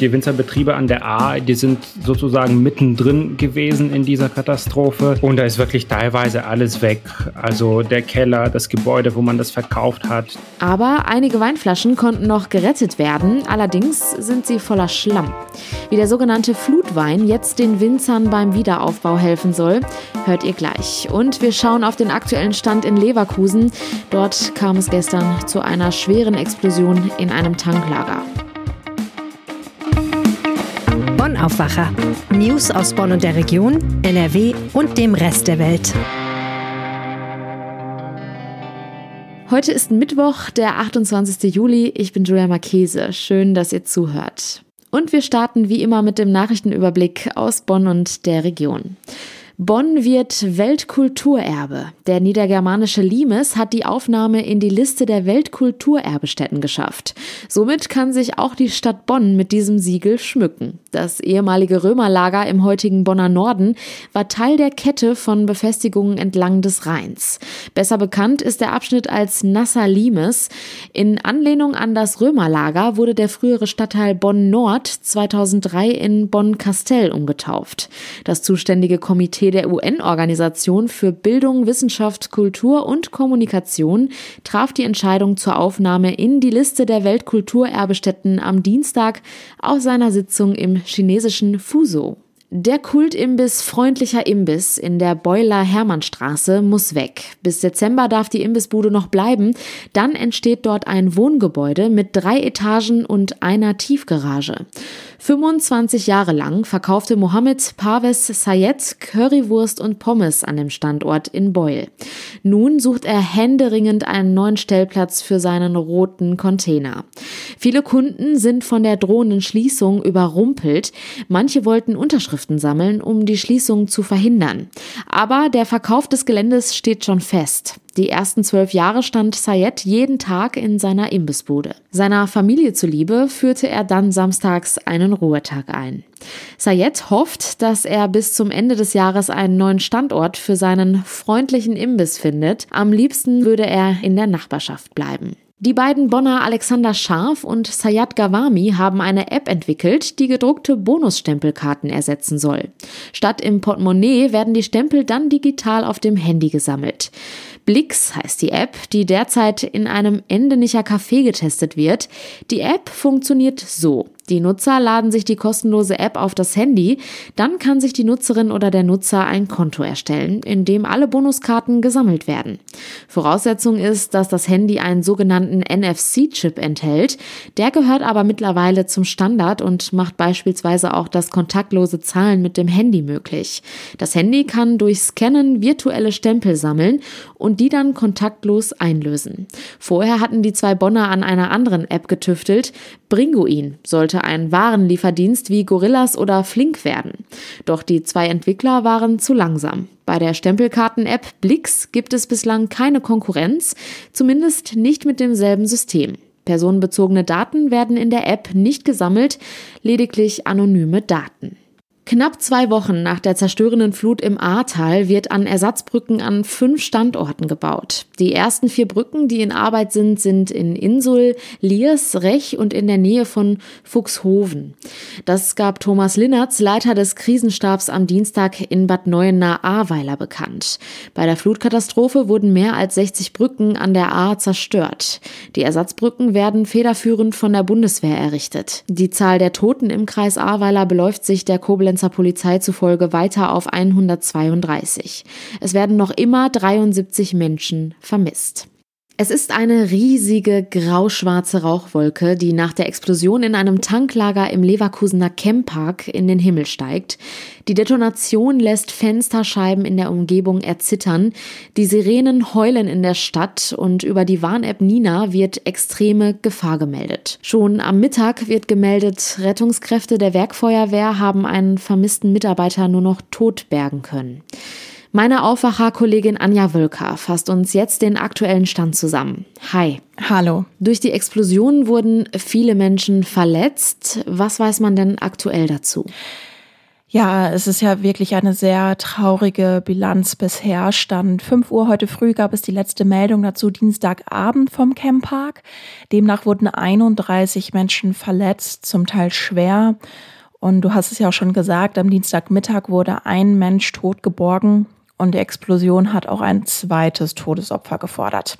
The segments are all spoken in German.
Die Winzerbetriebe an der A, die sind sozusagen mittendrin gewesen in dieser Katastrophe und da ist wirklich teilweise alles weg. Also der Keller, das Gebäude, wo man das verkauft hat. Aber einige Weinflaschen konnten noch gerettet werden, allerdings sind sie voller Schlamm. Wie der sogenannte Flutwein jetzt den Winzern beim Wiederaufbau helfen soll, hört ihr gleich. Und wir schauen auf den aktuellen Stand in Leverkusen. Dort kam es gestern zu einer schweren Explosion in einem Tanklager. Aufwacher. News aus Bonn und der Region, NRW und dem Rest der Welt. Heute ist Mittwoch, der 28. Juli. Ich bin Julia Marchese. Schön, dass ihr zuhört. Und wir starten wie immer mit dem Nachrichtenüberblick aus Bonn und der Region. Bonn wird Weltkulturerbe. Der niedergermanische Limes hat die Aufnahme in die Liste der Weltkulturerbestätten geschafft. Somit kann sich auch die Stadt Bonn mit diesem Siegel schmücken. Das ehemalige Römerlager im heutigen Bonner Norden war Teil der Kette von Befestigungen entlang des Rheins. Besser bekannt ist der Abschnitt als Nasser Limes. In Anlehnung an das Römerlager wurde der frühere Stadtteil Bonn Nord 2003 in Bonn Kastell umgetauft. Das zuständige Komitee der UN-Organisation für Bildung, Wissenschaft, Kultur und Kommunikation traf die Entscheidung zur Aufnahme in die Liste der Weltkulturerbestätten am Dienstag aus seiner Sitzung im chinesischen Fuzhou. Der Kultimbiss Freundlicher Imbiss in der Beuler Hermannstraße muss weg. Bis Dezember darf die Imbissbude noch bleiben. Dann entsteht dort ein Wohngebäude mit drei Etagen und einer Tiefgarage. 25 Jahre lang verkaufte Mohammed Parvez Sayed Currywurst und Pommes an dem Standort in Beul. Nun sucht er händeringend einen neuen Stellplatz für seinen roten Container. Viele Kunden sind von der drohenden Schließung überrumpelt. Manche wollten Unterschriften sammeln, um die Schließung zu verhindern. Aber der Verkauf des Geländes steht schon fest. Die ersten zwölf Jahre stand Sayed jeden Tag in seiner Imbissbude. Seiner Familie zuliebe führte er dann samstags einen Ruhetag ein. Sayed hofft, dass er bis zum Ende des Jahres einen neuen Standort für seinen freundlichen Imbiss findet. Am liebsten würde er in der Nachbarschaft bleiben. Die beiden Bonner Alexander Scharf und Sayat Gawami haben eine App entwickelt, die gedruckte Bonusstempelkarten ersetzen soll. Statt im Portemonnaie werden die Stempel dann digital auf dem Handy gesammelt. Blix heißt die App, die derzeit in einem Endenicher Café getestet wird. Die App funktioniert so. Die Nutzer laden sich die kostenlose App auf das Handy, dann kann sich die Nutzerin oder der Nutzer ein Konto erstellen, in dem alle Bonuskarten gesammelt werden. Voraussetzung ist, dass das Handy einen sogenannten NFC-Chip enthält. Der gehört aber mittlerweile zum Standard und macht beispielsweise auch das kontaktlose Zahlen mit dem Handy möglich. Das Handy kann durch Scannen virtuelle Stempel sammeln und die dann kontaktlos einlösen. Vorher hatten die zwei Bonner an einer anderen App getüftelt. Bringuin sollte sollte ein Warenlieferdienst wie Gorillas oder Flink werden. Doch die zwei Entwickler waren zu langsam. Bei der Stempelkarten-App Blix gibt es bislang keine Konkurrenz, zumindest nicht mit demselben System. Personenbezogene Daten werden in der App nicht gesammelt, lediglich anonyme Daten. Knapp zwei Wochen nach der zerstörenden Flut im Ahrtal wird an Ersatzbrücken an fünf Standorten gebaut. Die ersten vier Brücken, die in Arbeit sind, sind in Insul, Liers, Rech und in der Nähe von Fuchshoven. Das gab Thomas Linnertz, Leiter des Krisenstabs, am Dienstag in Bad Neuenahr-Ahrweiler bekannt. Bei der Flutkatastrophe wurden mehr als 60 Brücken an der Ahr zerstört. Die Ersatzbrücken werden federführend von der Bundeswehr errichtet. Die Zahl der Toten im Kreis Ahrweiler beläuft sich der Koblenz Koblenzer Polizei zufolge weiter auf 132. Es werden noch immer 73 Menschen vermisst. Es ist eine riesige grauschwarze Rauchwolke, die nach der Explosion in einem Tanklager im Leverkusener Camppark in den Himmel steigt. Die Detonation lässt Fensterscheiben in der Umgebung erzittern. Die Sirenen heulen in der Stadt und über die Warn-App Nina wird extreme Gefahr gemeldet. Schon am Mittag wird gemeldet, Rettungskräfte der Werkfeuerwehr haben einen vermissten Mitarbeiter nur noch tot bergen können. Meine Aufwacher-Kollegin Anja Wölker fasst uns jetzt den aktuellen Stand zusammen. Hi. Hallo. Durch die Explosion wurden viele Menschen verletzt. Was weiß man denn aktuell dazu? Ja, es ist ja wirklich eine sehr traurige Bilanz bisher. Stand 5 Uhr heute früh gab es die letzte Meldung dazu Dienstagabend vom Camppark. Demnach wurden 31 Menschen verletzt, zum Teil schwer. Und du hast es ja auch schon gesagt, am Dienstagmittag wurde ein Mensch tot geborgen und die Explosion hat auch ein zweites Todesopfer gefordert.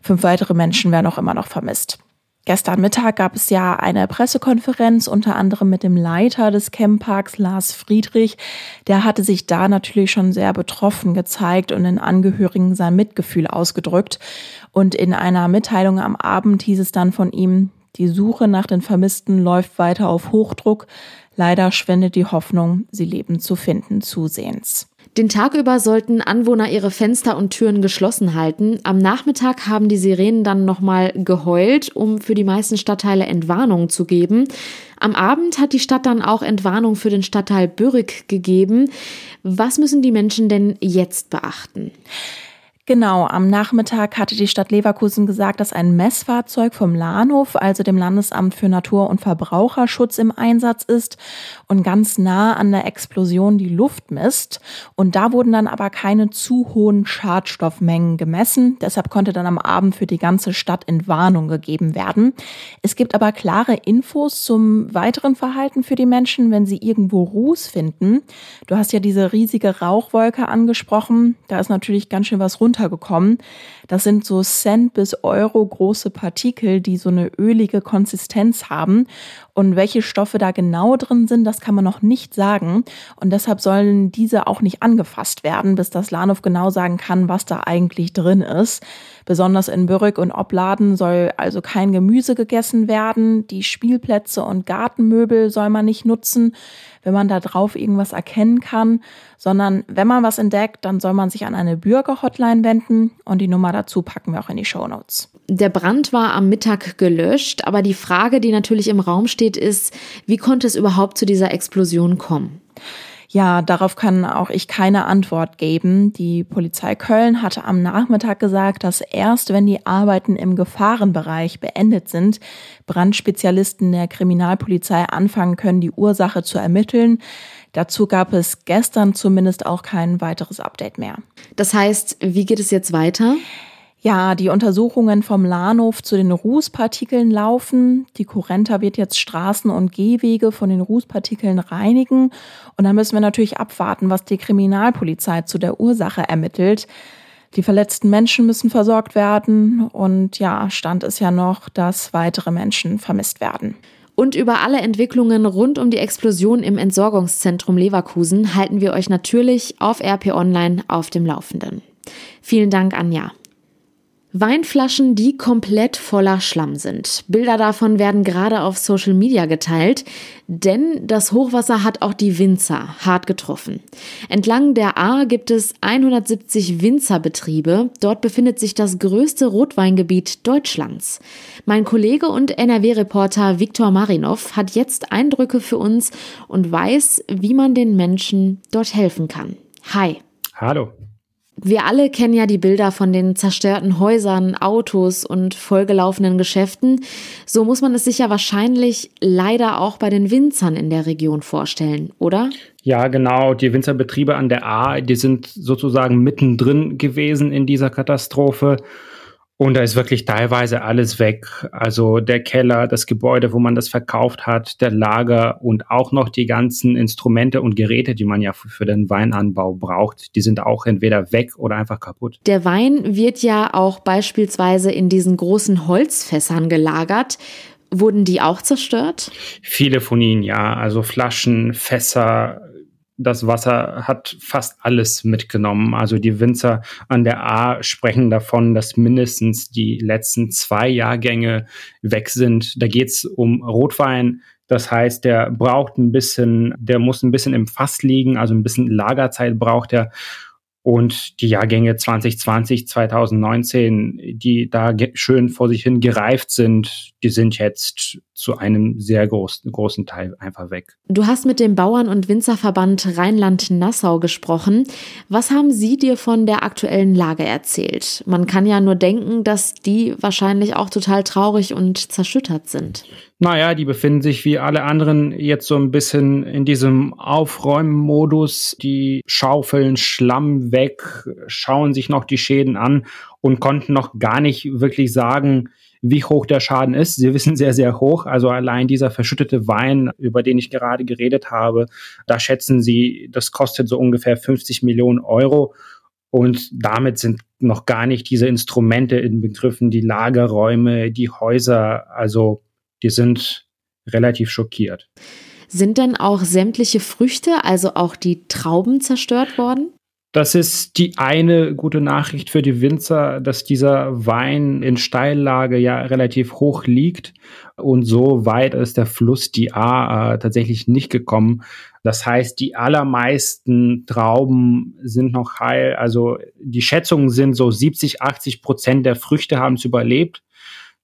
Fünf weitere Menschen werden auch immer noch vermisst. Gestern Mittag gab es ja eine Pressekonferenz, unter anderem mit dem Leiter des Campparks, Lars Friedrich. Der hatte sich da natürlich schon sehr betroffen gezeigt und den Angehörigen sein Mitgefühl ausgedrückt. Und in einer Mitteilung am Abend hieß es dann von ihm, die Suche nach den Vermissten läuft weiter auf Hochdruck. Leider schwendet die Hoffnung, sie leben zu finden, zusehends. Den Tag über sollten Anwohner ihre Fenster und Türen geschlossen halten. Am Nachmittag haben die Sirenen dann nochmal geheult, um für die meisten Stadtteile Entwarnungen zu geben. Am Abend hat die Stadt dann auch Entwarnung für den Stadtteil Bürrig gegeben. Was müssen die Menschen denn jetzt beachten? Genau, am Nachmittag hatte die Stadt Leverkusen gesagt, dass ein Messfahrzeug vom Lahnhof, also dem Landesamt für Natur- und Verbraucherschutz, im Einsatz ist und ganz nah an der Explosion die Luft misst. Und da wurden dann aber keine zu hohen Schadstoffmengen gemessen. Deshalb konnte dann am Abend für die ganze Stadt Entwarnung gegeben werden. Es gibt aber klare Infos zum weiteren Verhalten für die Menschen, wenn sie irgendwo Ruß finden. Du hast ja diese riesige Rauchwolke angesprochen. Da ist natürlich ganz schön was runter runtergekommen. Das sind so Cent bis Euro große Partikel, die so eine ölige Konsistenz haben. Und welche Stoffe da genau drin sind, das kann man noch nicht sagen. Und deshalb sollen diese auch nicht angefasst werden, bis das Lahnhof genau sagen kann, was da eigentlich drin ist. Besonders in Bürrig und Obladen soll also kein Gemüse gegessen werden. Die Spielplätze und Gartenmöbel soll man nicht nutzen wenn man da drauf irgendwas erkennen kann, sondern wenn man was entdeckt, dann soll man sich an eine Bürgerhotline wenden und die Nummer dazu packen wir auch in die Show Notes. Der Brand war am Mittag gelöscht, aber die Frage, die natürlich im Raum steht, ist, wie konnte es überhaupt zu dieser Explosion kommen? Ja, darauf kann auch ich keine Antwort geben. Die Polizei Köln hatte am Nachmittag gesagt, dass erst wenn die Arbeiten im Gefahrenbereich beendet sind, Brandspezialisten der Kriminalpolizei anfangen können, die Ursache zu ermitteln. Dazu gab es gestern zumindest auch kein weiteres Update mehr. Das heißt, wie geht es jetzt weiter? Ja, die Untersuchungen vom Lahnhof zu den Rußpartikeln laufen. Die Kurrenta wird jetzt Straßen und Gehwege von den Rußpartikeln reinigen. Und dann müssen wir natürlich abwarten, was die Kriminalpolizei zu der Ursache ermittelt. Die verletzten Menschen müssen versorgt werden. Und ja, Stand ist ja noch, dass weitere Menschen vermisst werden. Und über alle Entwicklungen rund um die Explosion im Entsorgungszentrum Leverkusen halten wir euch natürlich auf RP Online auf dem Laufenden. Vielen Dank, Anja. Weinflaschen, die komplett voller Schlamm sind. Bilder davon werden gerade auf Social Media geteilt, denn das Hochwasser hat auch die Winzer hart getroffen. Entlang der A gibt es 170 Winzerbetriebe. Dort befindet sich das größte Rotweingebiet Deutschlands. Mein Kollege und NRW-Reporter Viktor Marinov hat jetzt Eindrücke für uns und weiß, wie man den Menschen dort helfen kann. Hi. Hallo. Wir alle kennen ja die Bilder von den zerstörten Häusern, Autos und vollgelaufenen Geschäften. So muss man es sich ja wahrscheinlich leider auch bei den Winzern in der Region vorstellen, oder? Ja, genau. Die Winzerbetriebe an der A, die sind sozusagen mittendrin gewesen in dieser Katastrophe. Und da ist wirklich teilweise alles weg. Also der Keller, das Gebäude, wo man das verkauft hat, der Lager und auch noch die ganzen Instrumente und Geräte, die man ja für den Weinanbau braucht, die sind auch entweder weg oder einfach kaputt. Der Wein wird ja auch beispielsweise in diesen großen Holzfässern gelagert. Wurden die auch zerstört? Viele von ihnen, ja. Also Flaschen, Fässer, das Wasser hat fast alles mitgenommen. Also die Winzer an der A sprechen davon, dass mindestens die letzten zwei Jahrgänge weg sind. Da geht's um Rotwein. Das heißt, der braucht ein bisschen, der muss ein bisschen im Fass liegen, also ein bisschen Lagerzeit braucht er. Und die Jahrgänge 2020, 2019, die da schön vor sich hin gereift sind, die sind jetzt zu einem sehr großen, großen Teil einfach weg. Du hast mit dem Bauern- und Winzerverband Rheinland-Nassau gesprochen. Was haben Sie dir von der aktuellen Lage erzählt? Man kann ja nur denken, dass die wahrscheinlich auch total traurig und zerschüttert sind. Naja, die befinden sich wie alle anderen jetzt so ein bisschen in diesem Aufräummodus. Die schaufeln Schlamm weg, schauen sich noch die Schäden an und konnten noch gar nicht wirklich sagen, wie hoch der Schaden ist. Sie wissen sehr, sehr hoch. Also allein dieser verschüttete Wein, über den ich gerade geredet habe, da schätzen sie, das kostet so ungefähr 50 Millionen Euro. Und damit sind noch gar nicht diese Instrumente in Begriffen, die Lagerräume, die Häuser. Also die sind relativ schockiert. Sind denn auch sämtliche Früchte, also auch die Trauben zerstört worden? Das ist die eine gute Nachricht für die Winzer, dass dieser Wein in Steillage ja relativ hoch liegt und so weit ist der Fluss die A äh, tatsächlich nicht gekommen. Das heißt, die allermeisten Trauben sind noch heil. Also die Schätzungen sind so 70, 80 Prozent der Früchte haben es überlebt.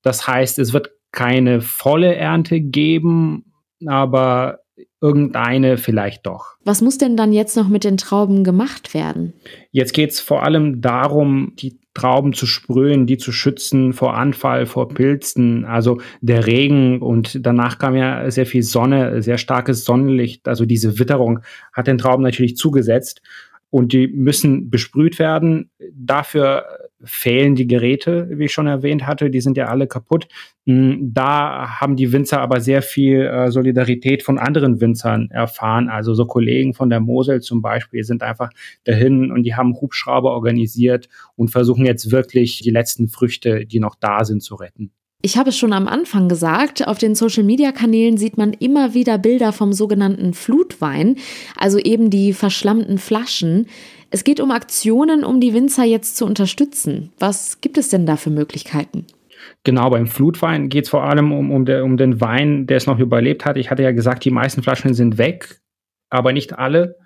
Das heißt, es wird keine volle Ernte geben, aber irgendeine vielleicht doch. Was muss denn dann jetzt noch mit den Trauben gemacht werden? Jetzt geht es vor allem darum, die Trauben zu sprühen, die zu schützen vor Anfall, vor Pilzen, also der Regen und danach kam ja sehr viel Sonne, sehr starkes Sonnenlicht, also diese Witterung hat den Trauben natürlich zugesetzt und die müssen besprüht werden. Dafür fehlen die Geräte, wie ich schon erwähnt hatte, die sind ja alle kaputt. Hm, da haben die Winzer aber sehr viel äh, Solidarität von anderen Winzern erfahren. Also so Kollegen von der Mosel zum Beispiel sind einfach dahin und die haben Hubschrauber organisiert und versuchen jetzt wirklich die letzten Früchte, die noch da sind, zu retten. Ich habe es schon am Anfang gesagt, auf den Social-Media-Kanälen sieht man immer wieder Bilder vom sogenannten Flutwein, also eben die verschlammten Flaschen. Es geht um Aktionen, um die Winzer jetzt zu unterstützen. Was gibt es denn da für Möglichkeiten? Genau, beim Flutwein geht es vor allem um, um, der, um den Wein, der es noch überlebt hat. Ich hatte ja gesagt, die meisten Flaschen sind weg, aber nicht alle.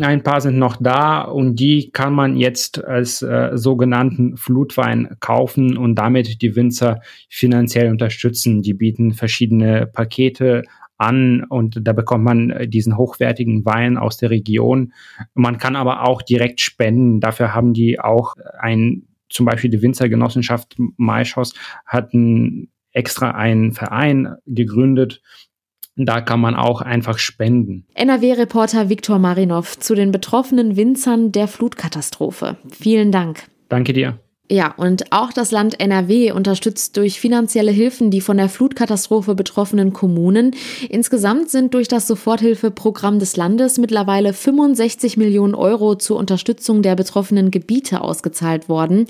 Ein paar sind noch da und die kann man jetzt als äh, sogenannten Flutwein kaufen und damit die Winzer finanziell unterstützen. Die bieten verschiedene Pakete an und da bekommt man äh, diesen hochwertigen Wein aus der Region. Man kann aber auch direkt spenden. Dafür haben die auch ein, zum Beispiel die Winzergenossenschaft Maischoss hat ein, extra einen Verein gegründet, da kann man auch einfach spenden. NRW-Reporter Viktor Marinov zu den betroffenen Winzern der Flutkatastrophe. Vielen Dank. Danke dir. Ja, und auch das Land NRW unterstützt durch finanzielle Hilfen die von der Flutkatastrophe betroffenen Kommunen. Insgesamt sind durch das Soforthilfeprogramm des Landes mittlerweile 65 Millionen Euro zur Unterstützung der betroffenen Gebiete ausgezahlt worden.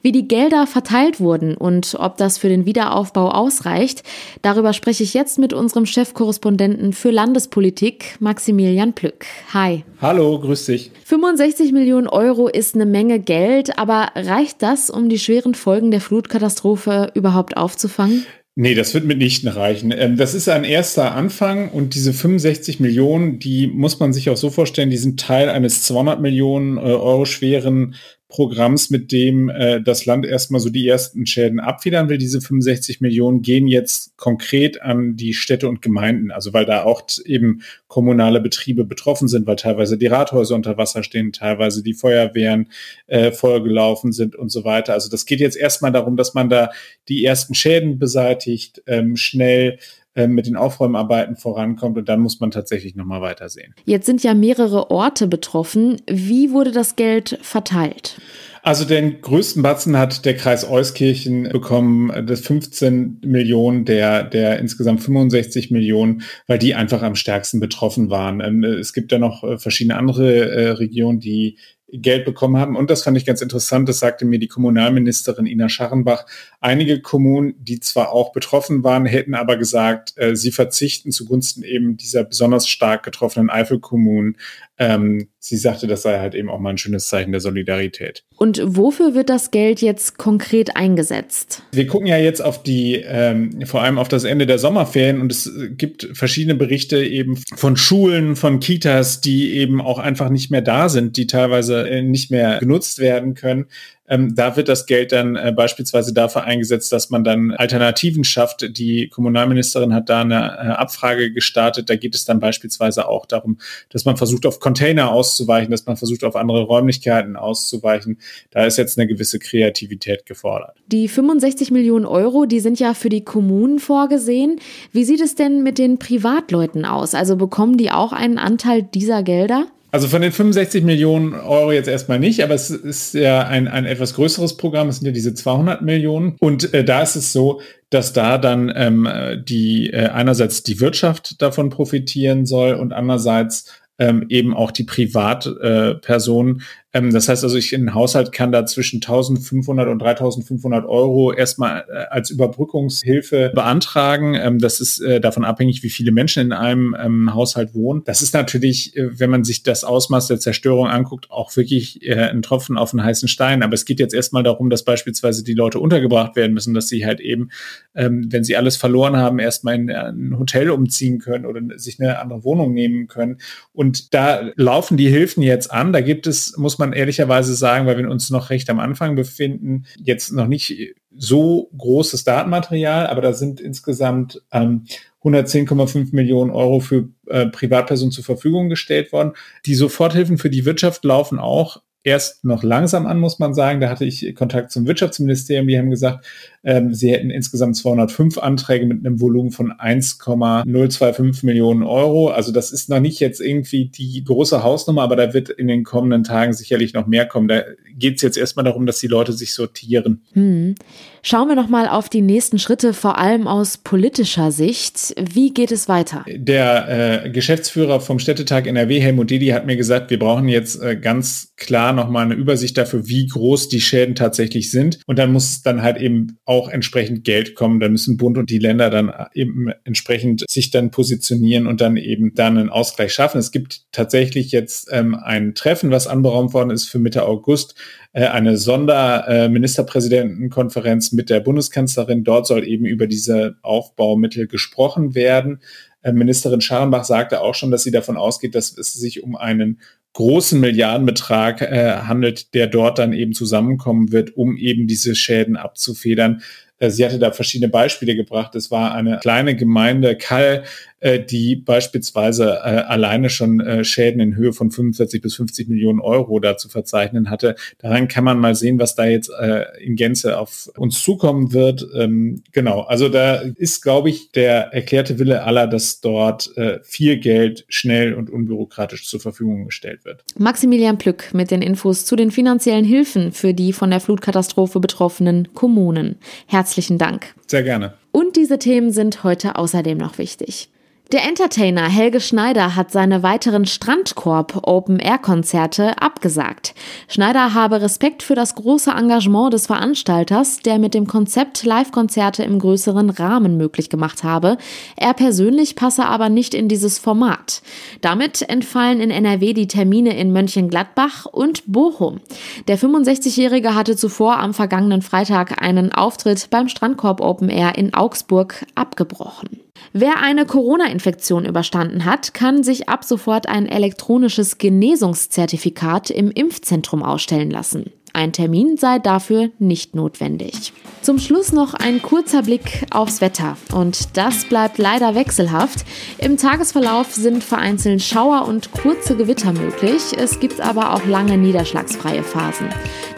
Wie die Gelder verteilt wurden und ob das für den Wiederaufbau ausreicht, darüber spreche ich jetzt mit unserem Chefkorrespondenten für Landespolitik, Maximilian Plück. Hi. Hallo, grüß dich. 65 Millionen Euro ist eine Menge Geld, aber reicht das, um die schweren Folgen der Flutkatastrophe überhaupt aufzufangen? Nee, das wird mitnichten reichen. Ähm, das ist ein erster Anfang und diese 65 Millionen, die muss man sich auch so vorstellen, die sind Teil eines 200 Millionen äh, Euro schweren Programms, mit dem äh, das Land erstmal so die ersten Schäden abfedern will. Diese 65 Millionen gehen jetzt konkret an die Städte und Gemeinden, also weil da auch eben kommunale Betriebe betroffen sind, weil teilweise die Rathäuser unter Wasser stehen, teilweise die Feuerwehren äh, vollgelaufen sind und so weiter. Also das geht jetzt erstmal darum, dass man da die ersten Schäden beseitigt, ähm, schnell äh, mit den Aufräumarbeiten vorankommt und dann muss man tatsächlich nochmal weitersehen. Jetzt sind ja mehrere Orte betroffen. Wie wurde das Geld verteilt? Also den größten Batzen hat der Kreis Euskirchen bekommen, das 15 Millionen der, der insgesamt 65 Millionen, weil die einfach am stärksten betroffen waren. Ähm, es gibt ja noch äh, verschiedene andere äh, Regionen, die Geld bekommen haben. Und das fand ich ganz interessant, das sagte mir die Kommunalministerin Ina Scharrenbach. Einige Kommunen, die zwar auch betroffen waren, hätten aber gesagt, äh, sie verzichten zugunsten eben dieser besonders stark getroffenen Eifelkommunen ähm, sie sagte, das sei halt eben auch mal ein schönes Zeichen der Solidarität. Und wofür wird das Geld jetzt konkret eingesetzt? Wir gucken ja jetzt auf die, ähm, vor allem auf das Ende der Sommerferien und es gibt verschiedene Berichte eben von Schulen, von Kitas, die eben auch einfach nicht mehr da sind, die teilweise äh, nicht mehr genutzt werden können. Ähm, da wird das Geld dann äh, beispielsweise dafür eingesetzt, dass man dann Alternativen schafft. Die Kommunalministerin hat da eine äh, Abfrage gestartet. Da geht es dann beispielsweise auch darum, dass man versucht, auf Container auszuweichen, dass man versucht, auf andere Räumlichkeiten auszuweichen. Da ist jetzt eine gewisse Kreativität gefordert. Die 65 Millionen Euro, die sind ja für die Kommunen vorgesehen. Wie sieht es denn mit den Privatleuten aus? Also bekommen die auch einen Anteil dieser Gelder? Also von den 65 Millionen Euro jetzt erstmal nicht, aber es ist ja ein, ein etwas größeres Programm. Es sind ja diese 200 Millionen. Und äh, da ist es so, dass da dann ähm, die äh, einerseits die Wirtschaft davon profitieren soll und andererseits ähm, eben auch die Privatpersonen, das heißt also, ich in Haushalt kann da zwischen 1500 und 3500 Euro erstmal äh, als Überbrückungshilfe beantragen. Ähm, das ist äh, davon abhängig, wie viele Menschen in einem ähm, Haushalt wohnen. Das ist natürlich, äh, wenn man sich das Ausmaß der Zerstörung anguckt, auch wirklich ein Tropfen auf einen heißen Stein. Aber es geht jetzt erstmal darum, dass beispielsweise die Leute untergebracht werden müssen, dass sie halt eben, ähm, wenn sie alles verloren haben, erstmal in ein Hotel umziehen können oder sich eine andere Wohnung nehmen können. Und da laufen die Hilfen jetzt an. Da gibt es, muss man man ehrlicherweise sagen, weil wir uns noch recht am Anfang befinden, jetzt noch nicht so großes Datenmaterial, aber da sind insgesamt ähm, 110,5 Millionen Euro für äh, Privatpersonen zur Verfügung gestellt worden. Die Soforthilfen für die Wirtschaft laufen auch erst noch langsam an, muss man sagen. Da hatte ich Kontakt zum Wirtschaftsministerium, die haben gesagt, ähm, sie hätten insgesamt 205 Anträge mit einem Volumen von 1,025 Millionen Euro. Also das ist noch nicht jetzt irgendwie die große Hausnummer, aber da wird in den kommenden Tagen sicherlich noch mehr kommen. Da geht es jetzt erstmal darum, dass die Leute sich sortieren. Hm. Schauen wir noch mal auf die nächsten Schritte, vor allem aus politischer Sicht. Wie geht es weiter? Der äh, Geschäftsführer vom Städtetag NRW, Helmut Didi, hat mir gesagt, wir brauchen jetzt äh, ganz klar noch mal eine Übersicht dafür, wie groß die Schäden tatsächlich sind. Und dann muss dann halt eben auch entsprechend Geld kommen. Dann müssen Bund und die Länder dann eben entsprechend sich dann positionieren und dann eben dann einen Ausgleich schaffen. Es gibt tatsächlich jetzt ähm, ein Treffen, was anberaumt worden ist für Mitte August äh, eine Sonderministerpräsidentenkonferenz mit der Bundeskanzlerin. Dort soll eben über diese Aufbaumittel gesprochen werden. Äh, Ministerin Scharrenbach sagte auch schon, dass sie davon ausgeht, dass es sich um einen großen Milliardenbetrag äh, handelt, der dort dann eben zusammenkommen wird, um eben diese Schäden abzufedern. Äh, sie hatte da verschiedene Beispiele gebracht. Es war eine kleine Gemeinde, Kall, äh, die beispielsweise äh, alleine schon äh, Schäden in Höhe von 45 bis 50 Millionen Euro da zu verzeichnen hatte. Daran kann man mal sehen, was da jetzt äh, in Gänze auf uns zukommen wird. Ähm, genau, also da ist, glaube ich, der erklärte Wille aller, dass dort äh, viel Geld schnell und unbürokratisch zur Verfügung gestellt wird. Maximilian Plück mit den Infos zu den finanziellen Hilfen für die von der Flutkatastrophe betroffenen Kommunen. Herzlichen Dank. Sehr gerne. Und diese Themen sind heute außerdem noch wichtig. Der Entertainer Helge Schneider hat seine weiteren Strandkorb Open-Air-Konzerte abgesagt. Schneider habe Respekt für das große Engagement des Veranstalters, der mit dem Konzept Live-Konzerte im größeren Rahmen möglich gemacht habe. Er persönlich passe aber nicht in dieses Format. Damit entfallen in NRW die Termine in Mönchengladbach und Bochum. Der 65-Jährige hatte zuvor am vergangenen Freitag einen Auftritt beim Strandkorb Open Air in Augsburg abgebrochen. Wer eine Corona-Infektion überstanden hat, kann sich ab sofort ein elektronisches Genesungszertifikat im Impfzentrum ausstellen lassen. Ein Termin sei dafür nicht notwendig. Zum Schluss noch ein kurzer Blick aufs Wetter. Und das bleibt leider wechselhaft. Im Tagesverlauf sind vereinzelt Schauer und kurze Gewitter möglich. Es gibt aber auch lange niederschlagsfreie Phasen.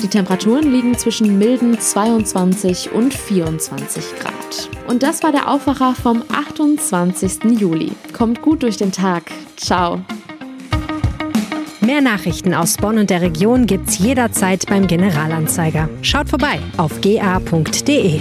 Die Temperaturen liegen zwischen milden 22 und 24 Grad. Und das war der Aufwacher vom 28. Juli. Kommt gut durch den Tag. Ciao. Mehr Nachrichten aus Bonn und der Region gibt's jederzeit beim Generalanzeiger. Schaut vorbei auf ga.de.